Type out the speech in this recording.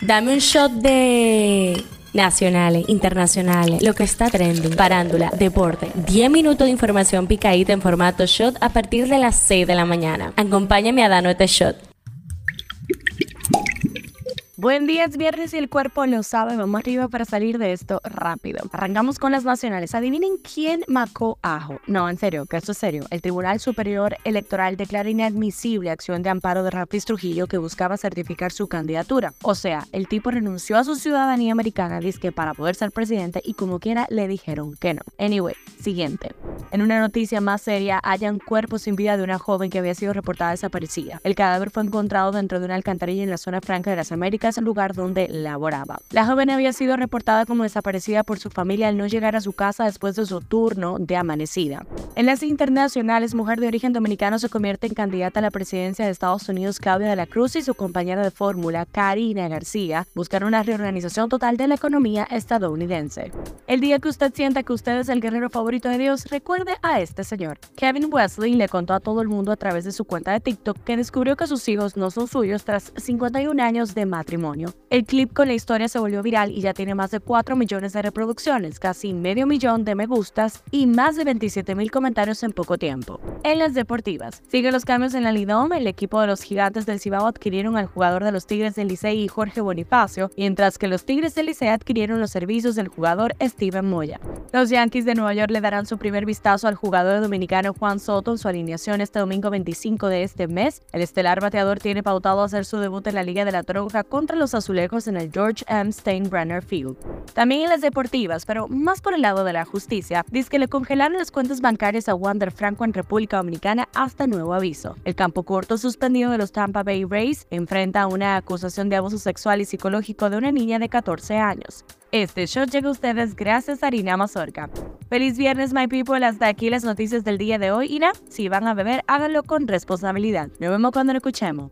Dame un shot de nacionales, internacionales, lo que está trending, parándula, deporte. 10 minutos de información picadita en formato shot a partir de las 6 de la mañana. Acompáñame a darnos este shot. Buen día, es viernes y el cuerpo lo sabe. Vamos arriba para salir de esto rápido. Arrancamos con las nacionales. Adivinen quién macó ajo. No, en serio, que es serio. El Tribunal Superior Electoral declara inadmisible acción de amparo de Rapis Trujillo que buscaba certificar su candidatura. O sea, el tipo renunció a su ciudadanía americana, dice para poder ser presidente y como quiera le dijeron que no. Anyway, siguiente. En una noticia más seria, hayan cuerpo sin vida de una joven que había sido reportada desaparecida. El cadáver fue encontrado dentro de una alcantarilla en la zona franca de las Américas lugar donde laboraba. La joven había sido reportada como desaparecida por su familia al no llegar a su casa después de su turno de amanecida. En las internacionales, mujer de origen dominicano se convierte en candidata a la presidencia de Estados Unidos Claudia de la Cruz y su compañera de fórmula Karina García buscan una reorganización total de la economía estadounidense. El día que usted sienta que usted es el guerrero favorito de Dios, recuerde a este señor. Kevin Wesley le contó a todo el mundo a través de su cuenta de TikTok que descubrió que sus hijos no son suyos tras 51 años de matrimonio. El clip con la historia se volvió viral y ya tiene más de 4 millones de reproducciones, casi medio millón de me gustas y más de 27 mil comentarios en poco tiempo. En las deportivas, sigue los cambios en la Lidom, el equipo de los gigantes del Cibao adquirieron al jugador de los Tigres del Licey y Jorge Bonifacio, mientras que los Tigres del Licey adquirieron los servicios del jugador Steven Moya. Los Yankees de Nueva York le darán su primer vistazo al jugador dominicano Juan Soto en su alineación este domingo 25 de este mes. El estelar bateador tiene pautado hacer su debut en la Liga de la Tronja contra los azulejos en el George M. Steinbrenner Field. También en las deportivas, pero más por el lado de la justicia, dice que le congelaron las cuentas bancarias a Wander Franco en República Dominicana hasta nuevo aviso. El campo corto suspendido de los Tampa Bay Rays enfrenta una acusación de abuso sexual y psicológico de una niña de 14 años. Este show llega a ustedes gracias a Harina Mazorca. Feliz viernes, my people. Hasta aquí las noticias del día de hoy. Y nada, si van a beber, háganlo con responsabilidad. Nos vemos cuando lo escuchemos.